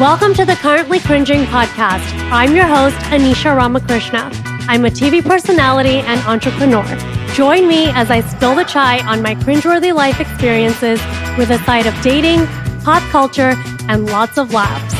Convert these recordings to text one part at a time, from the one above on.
Welcome to the Currently Cringing podcast. I'm your host, Anisha Ramakrishna. I'm a TV personality and entrepreneur. Join me as I spill the chai on my cringeworthy life experiences with a side of dating, pop culture, and lots of laughs.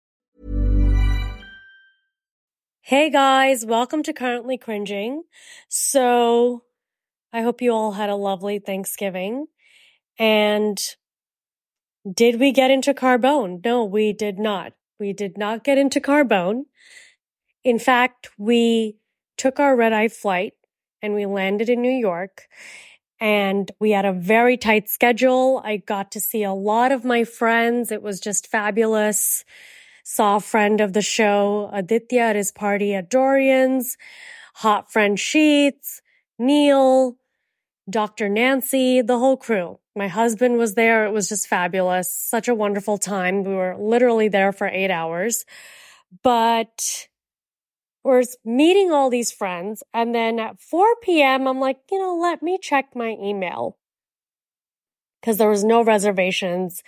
Hey guys, welcome to Currently Cringing. So, I hope you all had a lovely Thanksgiving. And did we get into Carbone? No, we did not. We did not get into Carbone. In fact, we took our red eye flight and we landed in New York and we had a very tight schedule. I got to see a lot of my friends. It was just fabulous. Saw a friend of the show, Aditya, at his party at Dorian's, hot friend Sheets, Neil, Dr. Nancy, the whole crew. My husband was there. It was just fabulous. Such a wonderful time. We were literally there for eight hours, but we're meeting all these friends. And then at 4 p.m., I'm like, you know, let me check my email because there was no reservations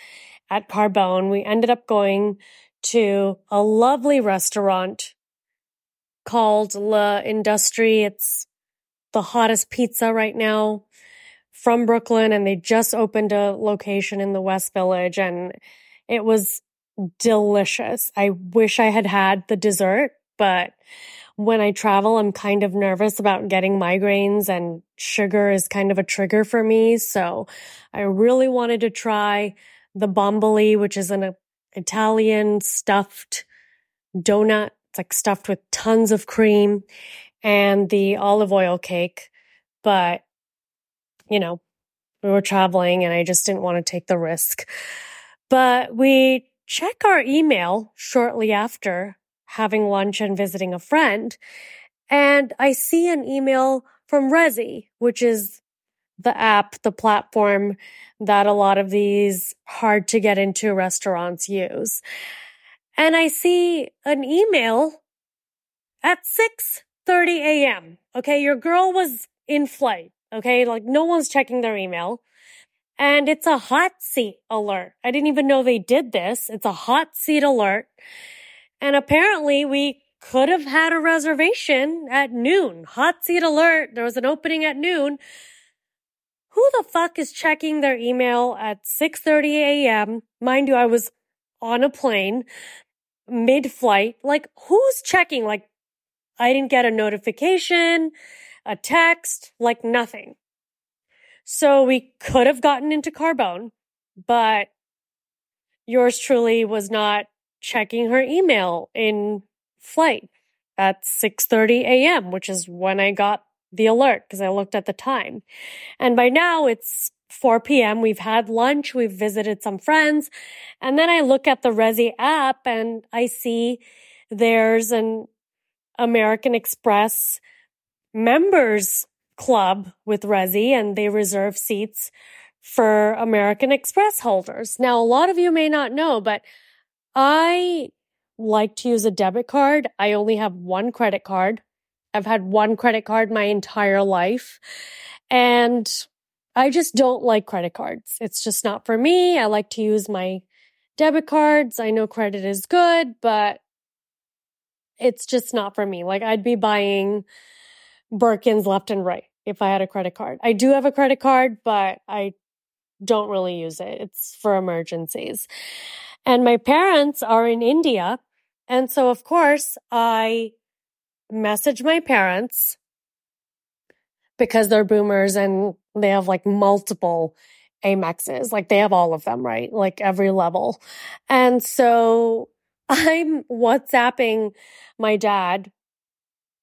at Carbone. We ended up going to a lovely restaurant called L'Industrie. It's the hottest pizza right now from Brooklyn and they just opened a location in the West Village and it was delicious. I wish I had had the dessert, but when I travel, I'm kind of nervous about getting migraines and sugar is kind of a trigger for me. So I really wanted to try the bomboli, which is an Italian stuffed donut. It's like stuffed with tons of cream and the olive oil cake. But, you know, we were traveling and I just didn't want to take the risk. But we check our email shortly after having lunch and visiting a friend. And I see an email from Resy, which is the app, the platform that a lot of these hard to get into restaurants use. And I see an email at 6:30 a.m. Okay, your girl was in flight. Okay, like no one's checking their email. And it's a hot seat alert. I didn't even know they did this. It's a hot seat alert. And apparently we could have had a reservation at noon. Hot seat alert. There was an opening at noon who the fuck is checking their email at 6:30 a.m.? Mind you, I was on a plane mid-flight. Like who's checking? Like I didn't get a notification, a text, like nothing. So we could have gotten into Carbone, but yours truly was not checking her email in flight at 6:30 a.m., which is when I got the alert because I looked at the time. And by now it's 4 p.m. We've had lunch, we've visited some friends, and then I look at the Resy app and I see there's an American Express members club with Resy and they reserve seats for American Express holders. Now, a lot of you may not know, but I like to use a debit card. I only have one credit card. I've had one credit card my entire life. And I just don't like credit cards. It's just not for me. I like to use my debit cards. I know credit is good, but it's just not for me. Like I'd be buying Birkins left and right if I had a credit card. I do have a credit card, but I don't really use it. It's for emergencies. And my parents are in India. And so, of course, I message my parents because they're boomers and they have like multiple Amexes. Like they have all of them, right? Like every level. And so I'm WhatsApping my dad.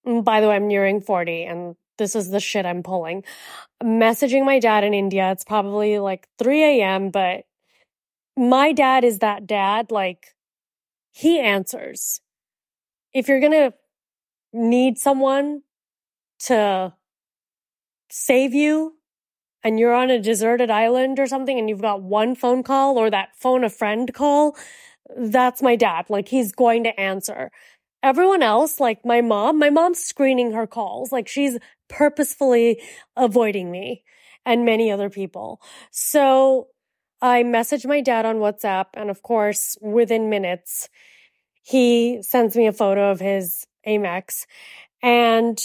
Mm, by the way, I'm nearing 40 and this is the shit I'm pulling. Messaging my dad in India. It's probably like 3 a.m., but my dad is that dad. Like he answers. If you're going to need someone to save you and you're on a deserted island or something and you've got one phone call or that phone a friend call, that's my dad. Like he's going to answer. Everyone else, like my mom, my mom's screening her calls. Like she's purposefully avoiding me and many other people. So I message my dad on WhatsApp. And of course, within minutes, he sends me a photo of his Amex and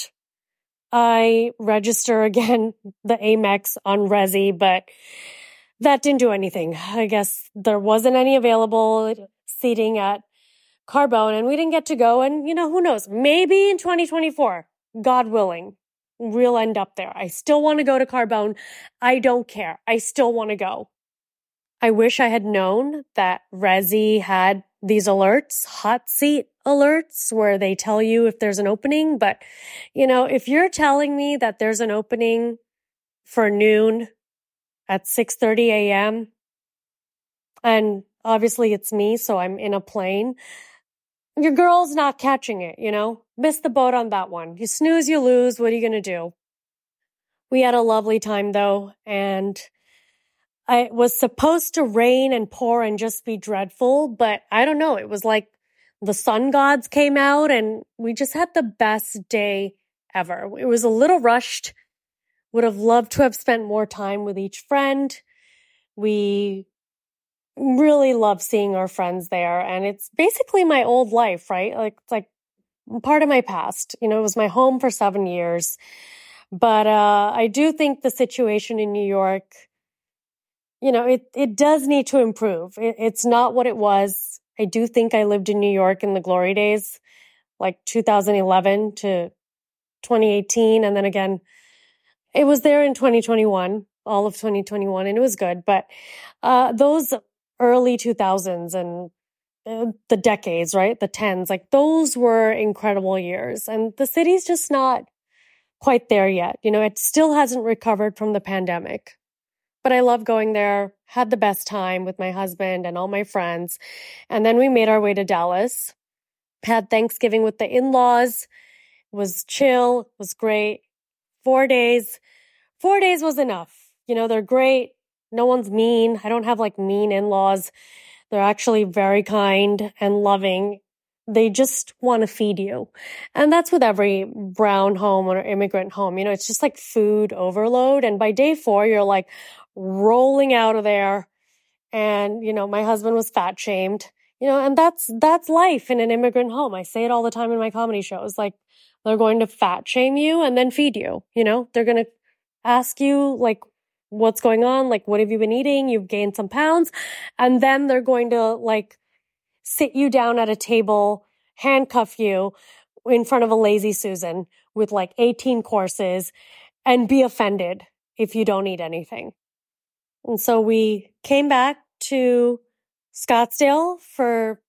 I register again the Amex on Resy, but that didn't do anything. I guess there wasn't any available seating at Carbone and we didn't get to go. And you know, who knows? Maybe in 2024, God willing, we'll end up there. I still want to go to Carbone. I don't care. I still want to go. I wish I had known that Resy had these alerts, hot seat alerts, where they tell you if there's an opening. But, you know, if you're telling me that there's an opening for noon at 6.30 a.m., and obviously it's me, so I'm in a plane, your girl's not catching it, you know? Miss the boat on that one. You snooze, you lose. What are you going to do? We had a lovely time though, and it was supposed to rain and pour and just be dreadful, but I don't know. It was like the sun gods came out and we just had the best day ever. It was a little rushed. Would have loved to have spent more time with each friend. We really love seeing our friends there. And it's basically my old life, right? Like, it's like part of my past. You know, it was my home for seven years. But, uh, I do think the situation in New York, you know, it, it does need to improve. It, it's not what it was. I do think I lived in New York in the glory days, like 2011 to 2018. And then again, it was there in 2021, all of 2021, and it was good. But, uh, those early 2000s and uh, the decades, right? The tens, like those were incredible years. And the city's just not quite there yet. You know, it still hasn't recovered from the pandemic. But I love going there, had the best time with my husband and all my friends. And then we made our way to Dallas, had Thanksgiving with the in laws, was chill, was great. Four days. Four days was enough. You know, they're great. No one's mean. I don't have like mean in laws. They're actually very kind and loving. They just want to feed you. And that's with every brown home or immigrant home. You know, it's just like food overload. And by day four, you're like rolling out of there. And, you know, my husband was fat shamed, you know, and that's, that's life in an immigrant home. I say it all the time in my comedy shows. Like, they're going to fat shame you and then feed you, you know, they're going to ask you like what's going on? Like, what have you been eating? You've gained some pounds. And then they're going to like sit you down at a table, handcuff you in front of a lazy Susan with like 18 courses and be offended if you don't eat anything. And so we came back to Scottsdale for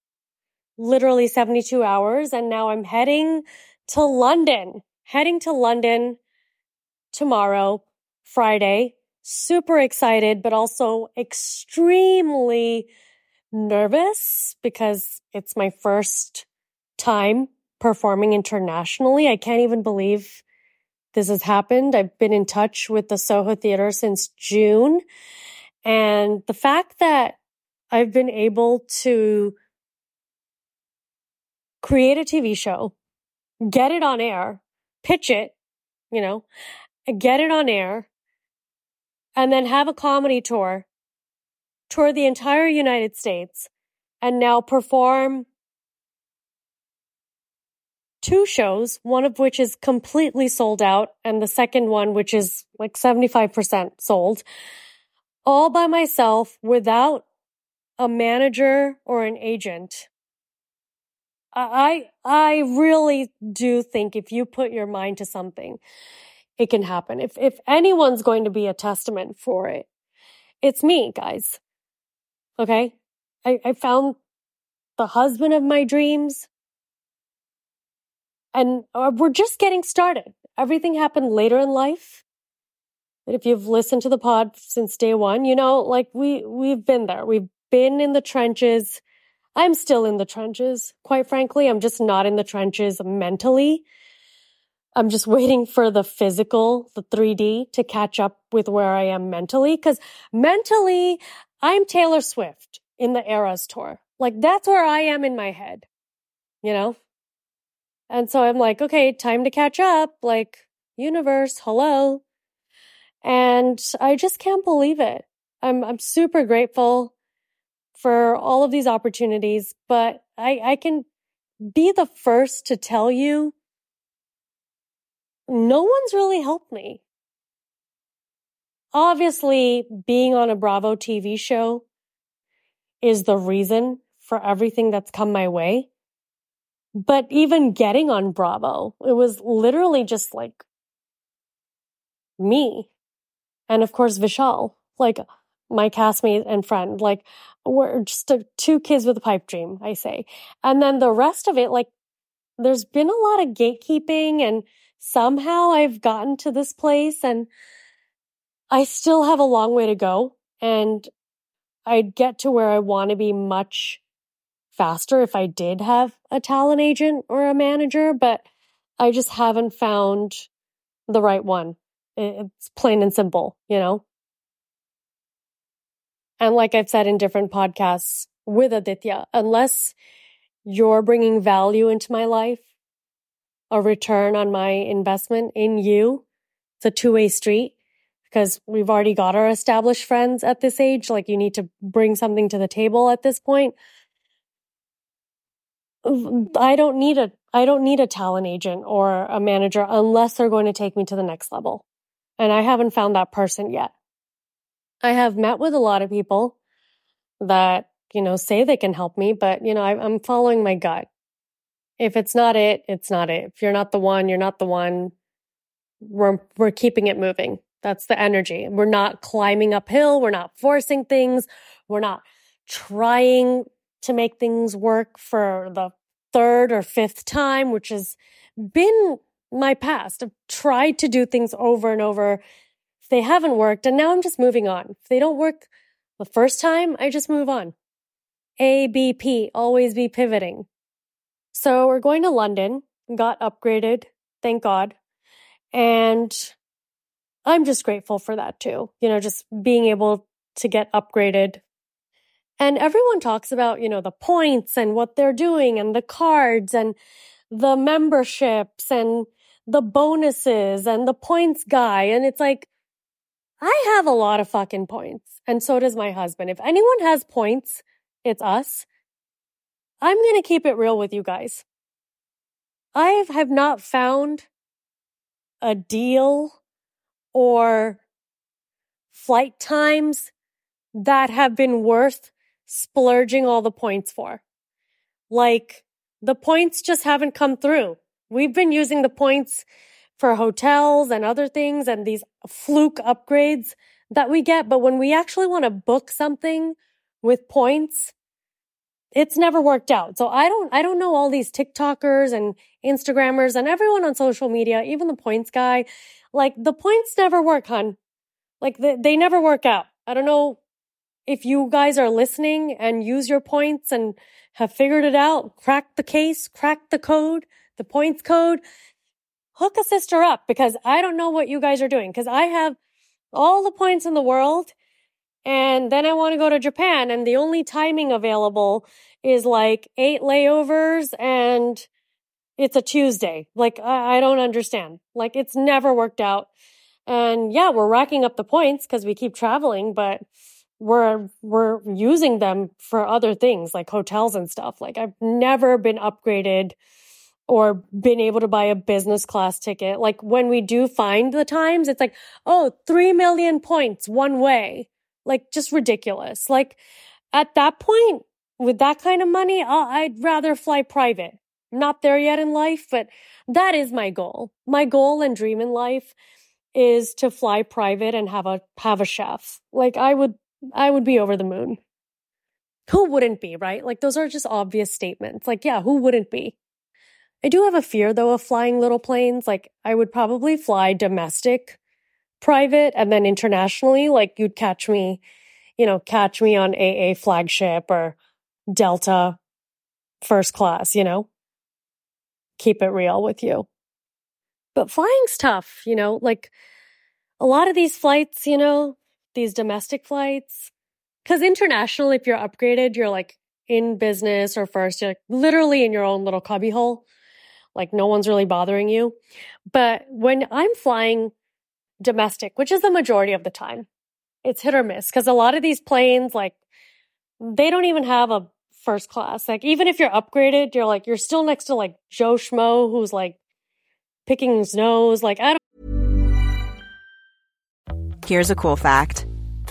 literally 72 hours. And now I'm heading to London, heading to London tomorrow, Friday. Super excited, but also extremely nervous because it's my first time performing internationally. I can't even believe this has happened. I've been in touch with the Soho Theater since June. And the fact that I've been able to create a TV show, get it on air, pitch it, you know, get it on air, and then have a comedy tour, tour the entire United States, and now perform two shows, one of which is completely sold out, and the second one, which is like 75% sold, all by myself without a manager or an agent. I, I really do think if you put your mind to something, it can happen. If, if anyone's going to be a testament for it, it's me, guys. Okay. I, I found the husband of my dreams. And uh, we're just getting started. Everything happened later in life. But if you've listened to the pod since day one, you know, like we, we've been there. We've been in the trenches. I'm still in the trenches. Quite frankly, I'm just not in the trenches mentally. I'm just waiting for the physical, the 3D to catch up with where I am mentally. Cause mentally, I'm Taylor Swift in the Eras tour. Like that's where I am in my head, you know? And so I'm like, okay, time to catch up. Like, universe, hello. And I just can't believe it. I'm, I'm super grateful for all of these opportunities, but I, I can be the first to tell you no one's really helped me. Obviously, being on a Bravo TV show is the reason for everything that's come my way. But even getting on Bravo, it was literally just like me. And of course, Vishal, like my castmate and friend, like we're just a, two kids with a pipe dream, I say. And then the rest of it, like there's been a lot of gatekeeping and somehow I've gotten to this place and I still have a long way to go and I'd get to where I want to be much faster if I did have a talent agent or a manager, but I just haven't found the right one. It's plain and simple, you know? And like I've said in different podcasts with Aditya, unless you're bringing value into my life, a return on my investment in you, it's a two way street because we've already got our established friends at this age. Like you need to bring something to the table at this point. I don't need a I don't need a talent agent or a manager unless they're going to take me to the next level. And I haven't found that person yet. I have met with a lot of people that, you know, say they can help me, but you know, I, I'm following my gut. If it's not it, it's not it. If you're not the one, you're not the one. We're we're keeping it moving. That's the energy. We're not climbing uphill, we're not forcing things, we're not trying to make things work for the third or fifth time, which has been my past. I've tried to do things over and over. They haven't worked, and now I'm just moving on. If they don't work the first time, I just move on. A, B, P, always be pivoting. So we're going to London, got upgraded, thank God. And I'm just grateful for that too. You know, just being able to get upgraded and everyone talks about, you know, the points and what they're doing and the cards and the memberships and the bonuses and the points guy. And it's like, I have a lot of fucking points. And so does my husband. If anyone has points, it's us. I'm going to keep it real with you guys. I have not found a deal or flight times that have been worth splurging all the points for. Like the points just haven't come through. We've been using the points for hotels and other things and these fluke upgrades that we get. But when we actually want to book something with points, it's never worked out. So I don't, I don't know all these TikTokers and Instagrammers and everyone on social media, even the points guy. Like the points never work, hun. Like they, they never work out. I don't know if you guys are listening and use your points and have figured it out, cracked the case, cracked the code, the points code, hook a sister up because I don't know what you guys are doing because I have all the points in the world and then I want to go to Japan and the only timing available is like eight layovers and it's a Tuesday. Like, I, I don't understand. Like, it's never worked out. And yeah, we're racking up the points because we keep traveling, but we're, we're using them for other things like hotels and stuff. Like, I've never been upgraded or been able to buy a business class ticket. Like, when we do find the times, it's like, oh, three million points one way. Like just ridiculous. Like at that point, with that kind of money, I'd rather fly private. not there yet in life, but that is my goal. My goal and dream in life is to fly private and have a have a chef. Like I would I would be over the moon. Who wouldn't be, right? Like those are just obvious statements. Like yeah, who wouldn't be? I do have a fear though of flying little planes. Like I would probably fly domestic private and then internationally, like you'd catch me, you know, catch me on AA flagship or Delta first class, you know, keep it real with you. But flying's tough, you know, like a lot of these flights, you know, these domestic flights, because international, if you're upgraded, you're like in business or first, you're like literally in your own little cubbyhole. Like no one's really bothering you. But when I'm flying domestic, which is the majority of the time. It's hit or miss because a lot of these planes, like, they don't even have a first class. Like, even if you're upgraded, you're like, you're still next to like Joe Schmo who's like picking his nose. Like, I don't. Here's a cool fact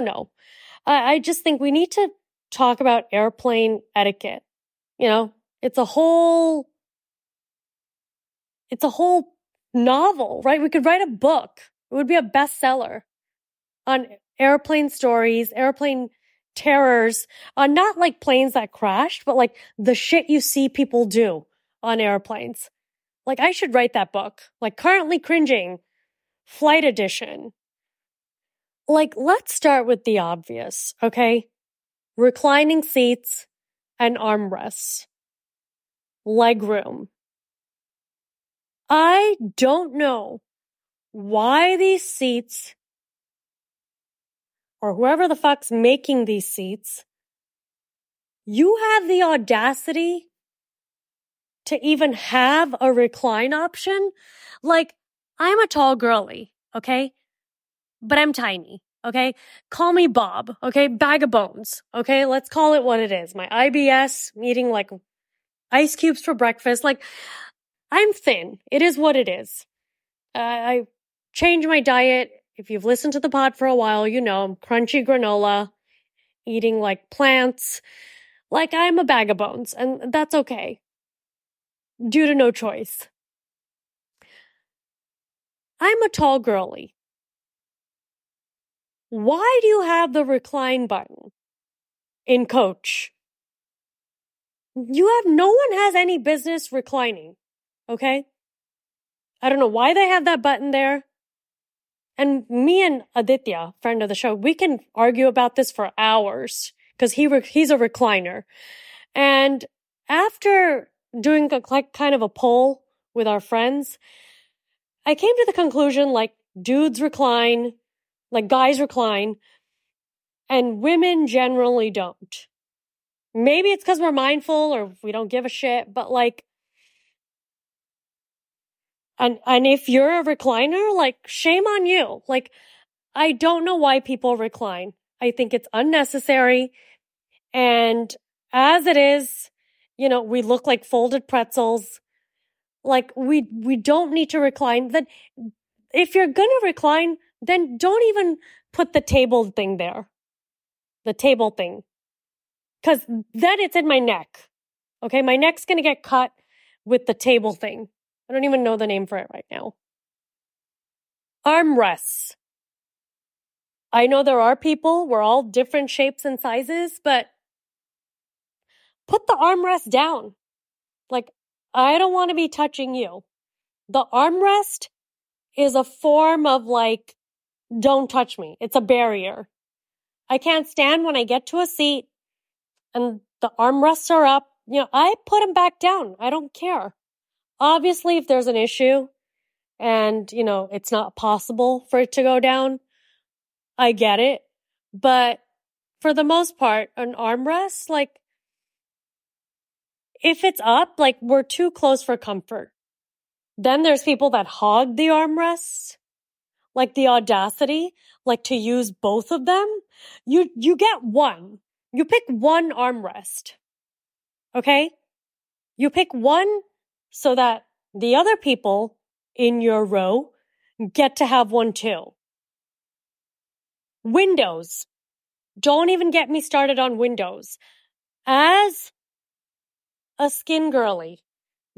No. I, I just think we need to talk about airplane etiquette. You know, it's a whole it's a whole novel, right? We could write a book. It would be a bestseller on airplane stories, airplane terrors, on not like planes that crashed, but like the shit you see people do on airplanes. Like I should write that book. Like currently cringing, flight edition. Like let's start with the obvious, okay? Reclining seats and armrests. Leg room. I don't know why these seats or whoever the fuck's making these seats, you have the audacity to even have a recline option. Like, I'm a tall girly, okay? But I'm tiny, okay? Call me Bob, okay? Bag of bones, okay? Let's call it what it is. My IBS, eating like ice cubes for breakfast. Like, I'm thin. It is what it is. Uh, I change my diet. If you've listened to the pod for a while, you know I'm crunchy granola, eating like plants. Like I'm a bag of bones, and that's okay. Due to no choice. I'm a tall girly. Why do you have the recline button in coach? You have no one has any business reclining. Okay. I don't know why they have that button there. And me and Aditya, friend of the show, we can argue about this for hours. because he re- he's a recliner. And after doing a, like kind of a poll with our friends, I came to the conclusion like dudes recline, like guys recline, and women generally don't. Maybe it's because we're mindful or we don't give a shit, but like, and, and if you're a recliner, like, shame on you. Like, I don't know why people recline. I think it's unnecessary. And as it is, you know, we look like folded pretzels. Like we, we don't need to recline. Then if you're going to recline, then don't even put the table thing there. The table thing. Cause then it's in my neck. Okay. My neck's going to get cut with the table thing. I don't even know the name for it right now. Armrests. I know there are people, we're all different shapes and sizes, but put the armrest down. Like, I don't want to be touching you. The armrest is a form of like, don't touch me. It's a barrier. I can't stand when I get to a seat and the armrests are up. You know, I put them back down. I don't care. Obviously, if there's an issue and, you know, it's not possible for it to go down, I get it. But for the most part, an armrest, like, if it's up, like, we're too close for comfort. Then there's people that hog the armrests, like the audacity, like to use both of them. You, you get one. You pick one armrest. Okay? You pick one so that the other people in your row get to have one too. Windows. Don't even get me started on Windows. As a skin girly,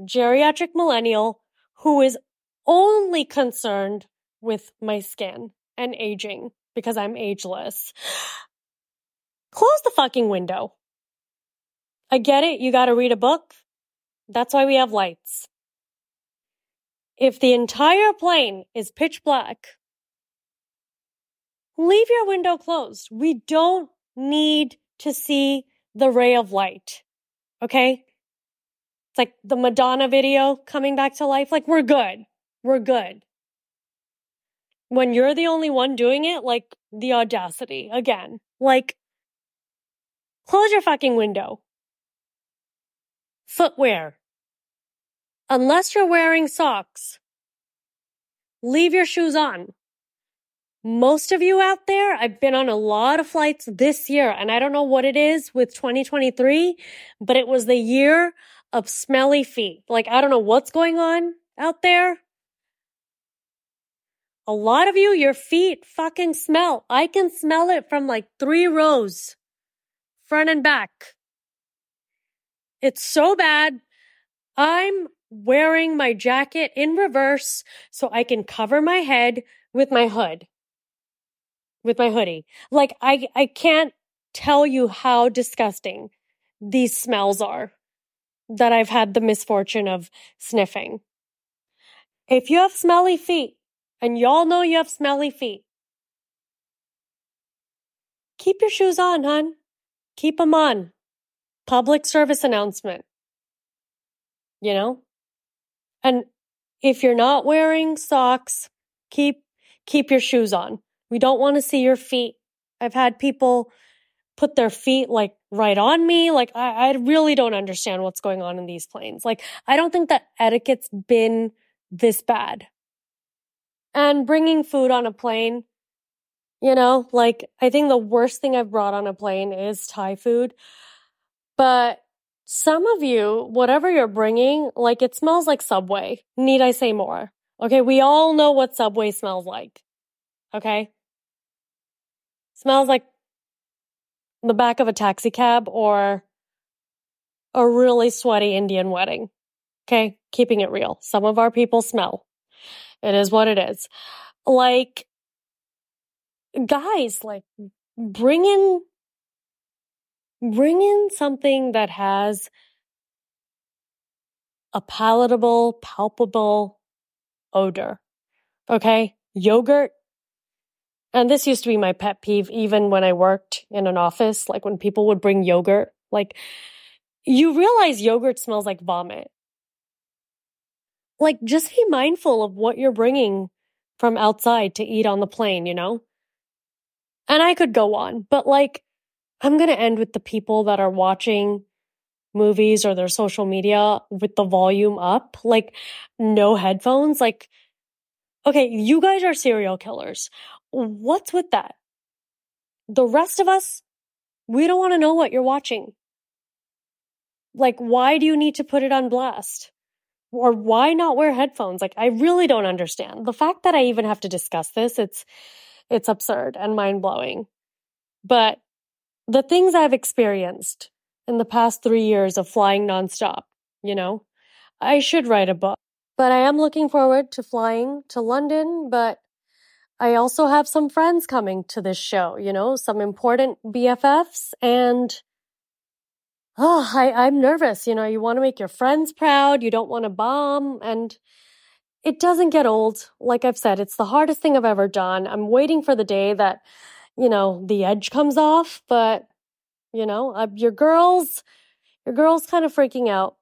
geriatric millennial who is only concerned with my skin and aging because I'm ageless, close the fucking window. I get it. You got to read a book. That's why we have lights. If the entire plane is pitch black, leave your window closed. We don't need to see the ray of light. Okay? It's like the Madonna video coming back to life. Like, we're good. We're good. When you're the only one doing it, like the audacity again. Like, close your fucking window. Footwear. Unless you're wearing socks, leave your shoes on most of you out there, I've been on a lot of flights this year and I don't know what it is with 2023, but it was the year of smelly feet. Like, I don't know what's going on out there. A lot of you, your feet fucking smell. I can smell it from like three rows, front and back. It's so bad. I'm wearing my jacket in reverse so I can cover my head with my hood with my hoodie. Like I, I can't tell you how disgusting these smells are that I've had the misfortune of sniffing. If you have smelly feet and y'all know you have smelly feet, keep your shoes on, hon. Keep them on. Public service announcement. You know? And if you're not wearing socks, keep, keep your shoes on. We don't want to see your feet. I've had people put their feet like right on me. Like I, I really don't understand what's going on in these planes. Like I don't think that etiquette's been this bad. And bringing food on a plane, you know, like I think the worst thing I've brought on a plane is Thai food. But some of you, whatever you're bringing, like it smells like Subway. Need I say more? Okay. We all know what Subway smells like. Okay. Smells like the back of a taxi cab or a really sweaty Indian wedding. Okay. Keeping it real. Some of our people smell. It is what it is. Like, guys, like, bring in, bring in something that has a palatable, palpable odor. Okay. Yogurt and this used to be my pet peeve even when I worked in an office, like when people would bring yogurt, like you realize yogurt smells like vomit. Like just be mindful of what you're bringing from outside to eat on the plane, you know? And I could go on, but like I'm going to end with the people that are watching movies or their social media with the volume up, like no headphones, like Okay, you guys are serial killers. What's with that? The rest of us, we don't want to know what you're watching. Like, why do you need to put it on blast? Or why not wear headphones? Like, I really don't understand. The fact that I even have to discuss this, it's, it's absurd and mind blowing. But the things I've experienced in the past three years of flying nonstop, you know, I should write a book. But I am looking forward to flying to London, but I also have some friends coming to this show, you know, some important BFFs and oh, I, I'm nervous. You know, you want to make your friends proud. You don't want to bomb and it doesn't get old. Like I've said, it's the hardest thing I've ever done. I'm waiting for the day that, you know, the edge comes off, but you know, uh, your girls, your girls kind of freaking out.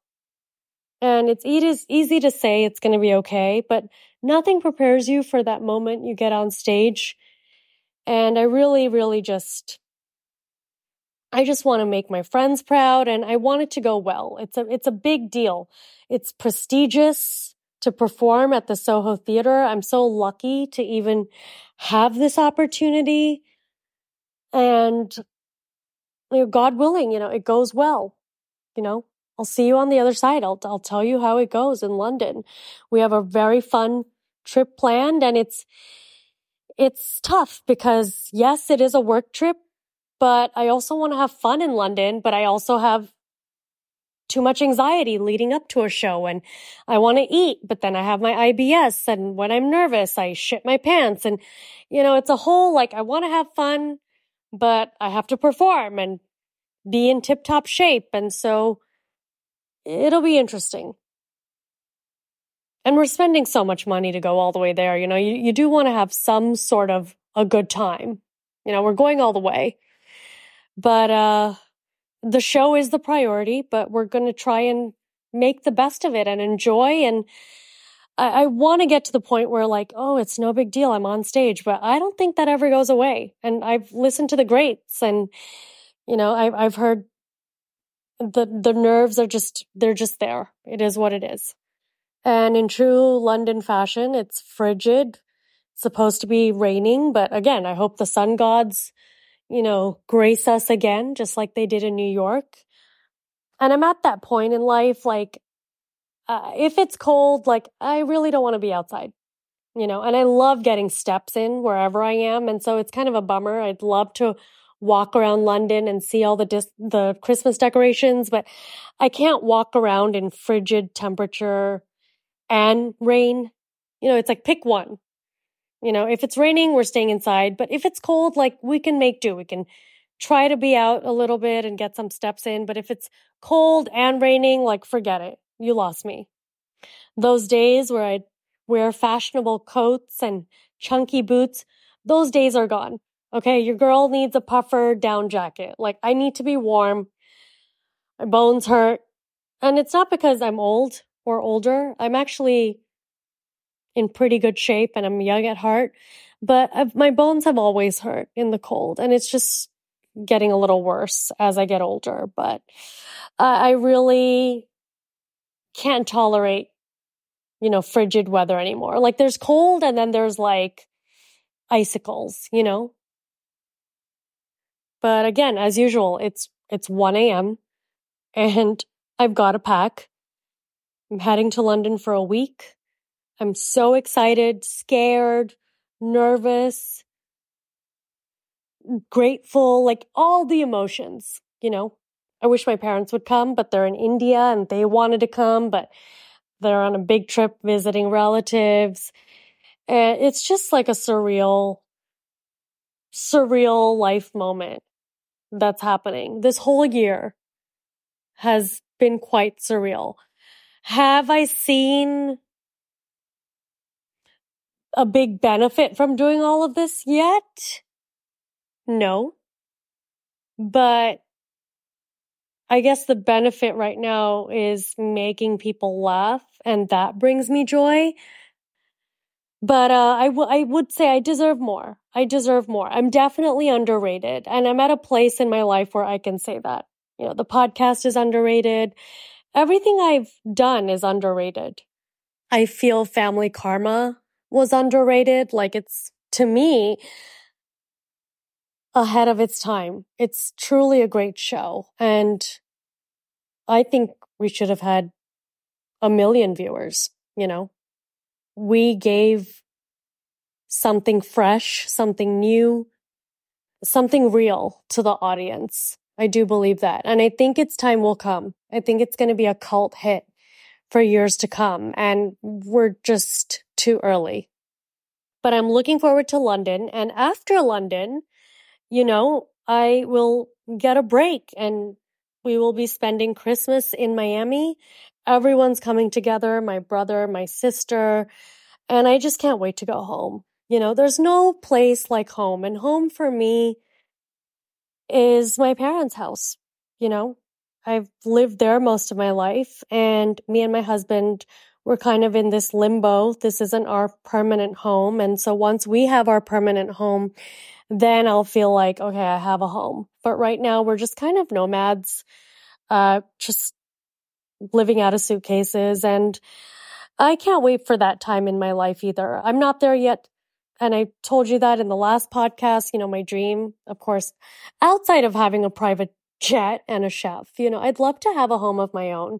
And it's easy to say it's going to be okay, but nothing prepares you for that moment you get on stage. And I really, really just, I just want to make my friends proud and I want it to go well. It's a, it's a big deal. It's prestigious to perform at the Soho Theater. I'm so lucky to even have this opportunity. And you know, God willing, you know, it goes well, you know, I'll see you on the other side. I'll, I'll tell you how it goes in London. We have a very fun trip planned and it's, it's tough because yes, it is a work trip, but I also want to have fun in London, but I also have too much anxiety leading up to a show and I want to eat, but then I have my IBS and when I'm nervous, I shit my pants and, you know, it's a whole like, I want to have fun, but I have to perform and be in tip top shape. And so it'll be interesting. And we're spending so much money to go all the way there. You know, you, you do want to have some sort of a good time. You know, we're going all the way. But uh the show is the priority, but we're going to try and make the best of it and enjoy. And I, I want to get to the point where like, oh, it's no big deal. I'm on stage, but I don't think that ever goes away. And I've listened to the greats and, you know, I've, I've heard the the nerves are just they're just there. It is what it is. And in true London fashion, it's frigid. It's supposed to be raining, but again, I hope the sun gods, you know, grace us again, just like they did in New York. And I'm at that point in life, like, uh, if it's cold, like, I really don't want to be outside, you know, and I love getting steps in wherever I am. And so it's kind of a bummer. I'd love to walk around London and see all the dis- the Christmas decorations, but I can't walk around in frigid temperature and rain. You know, it's like pick one. You know, if it's raining, we're staying inside, but if it's cold, like we can make do. We can try to be out a little bit and get some steps in, but if it's cold and raining, like forget it. You lost me. Those days where I'd wear fashionable coats and chunky boots, those days are gone. Okay, your girl needs a puffer down jacket. Like, I need to be warm. My bones hurt. And it's not because I'm old or older. I'm actually in pretty good shape and I'm young at heart. But I've, my bones have always hurt in the cold. And it's just getting a little worse as I get older. But uh, I really can't tolerate, you know, frigid weather anymore. Like, there's cold and then there's like icicles, you know? But again, as usual, it's, it's 1 a.m. and I've got to pack. I'm heading to London for a week. I'm so excited, scared, nervous, grateful, like all the emotions, you know. I wish my parents would come, but they're in India and they wanted to come, but they're on a big trip visiting relatives. And it's just like a surreal, surreal life moment that's happening. This whole year has been quite surreal. Have I seen a big benefit from doing all of this yet. No. But I guess the benefit right now is making people laugh and that brings me joy. But, uh, I, w- I would say I deserve more. I deserve more. I'm definitely underrated and I'm at a place in my life where I can say that. You know, the podcast is underrated. Everything I've done is underrated. I feel family karma was underrated. Like it's to me ahead of its time. It's truly a great show. And I think we should have had a million viewers, you know, we gave something fresh, something new, something real to the audience. I do believe that. And I think its time will come. I think it's going to be a cult hit for years to come. And we're just too early. But I'm looking forward to London. And after London, you know, I will get a break and we will be spending Christmas in Miami. Everyone's coming together, my brother, my sister, and I just can't wait to go home. You know, there's no place like home and home for me is my parents' house. You know, I've lived there most of my life and me and my husband we're kind of in this limbo. This isn't our permanent home. And so once we have our permanent home, then I'll feel like, okay, I have a home. But right now we're just kind of nomads, uh, just living out of suitcases. And I can't wait for that time in my life either. I'm not there yet. And I told you that in the last podcast, you know, my dream, of course, outside of having a private jet and a chef, you know, I'd love to have a home of my own,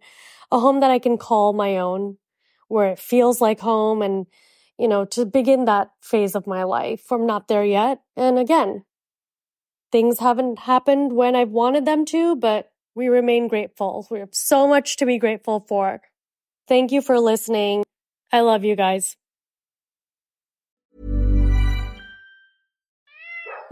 a home that I can call my own, where it feels like home and, you know, to begin that phase of my life. I'm not there yet. And again, things haven't happened when I've wanted them to, but we remain grateful. We have so much to be grateful for. Thank you for listening. I love you guys.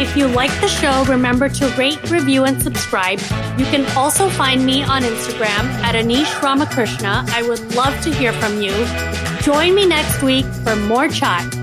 If you like the show, remember to rate, review, and subscribe. You can also find me on Instagram at Anisha Ramakrishna. I would love to hear from you. Join me next week for more chai.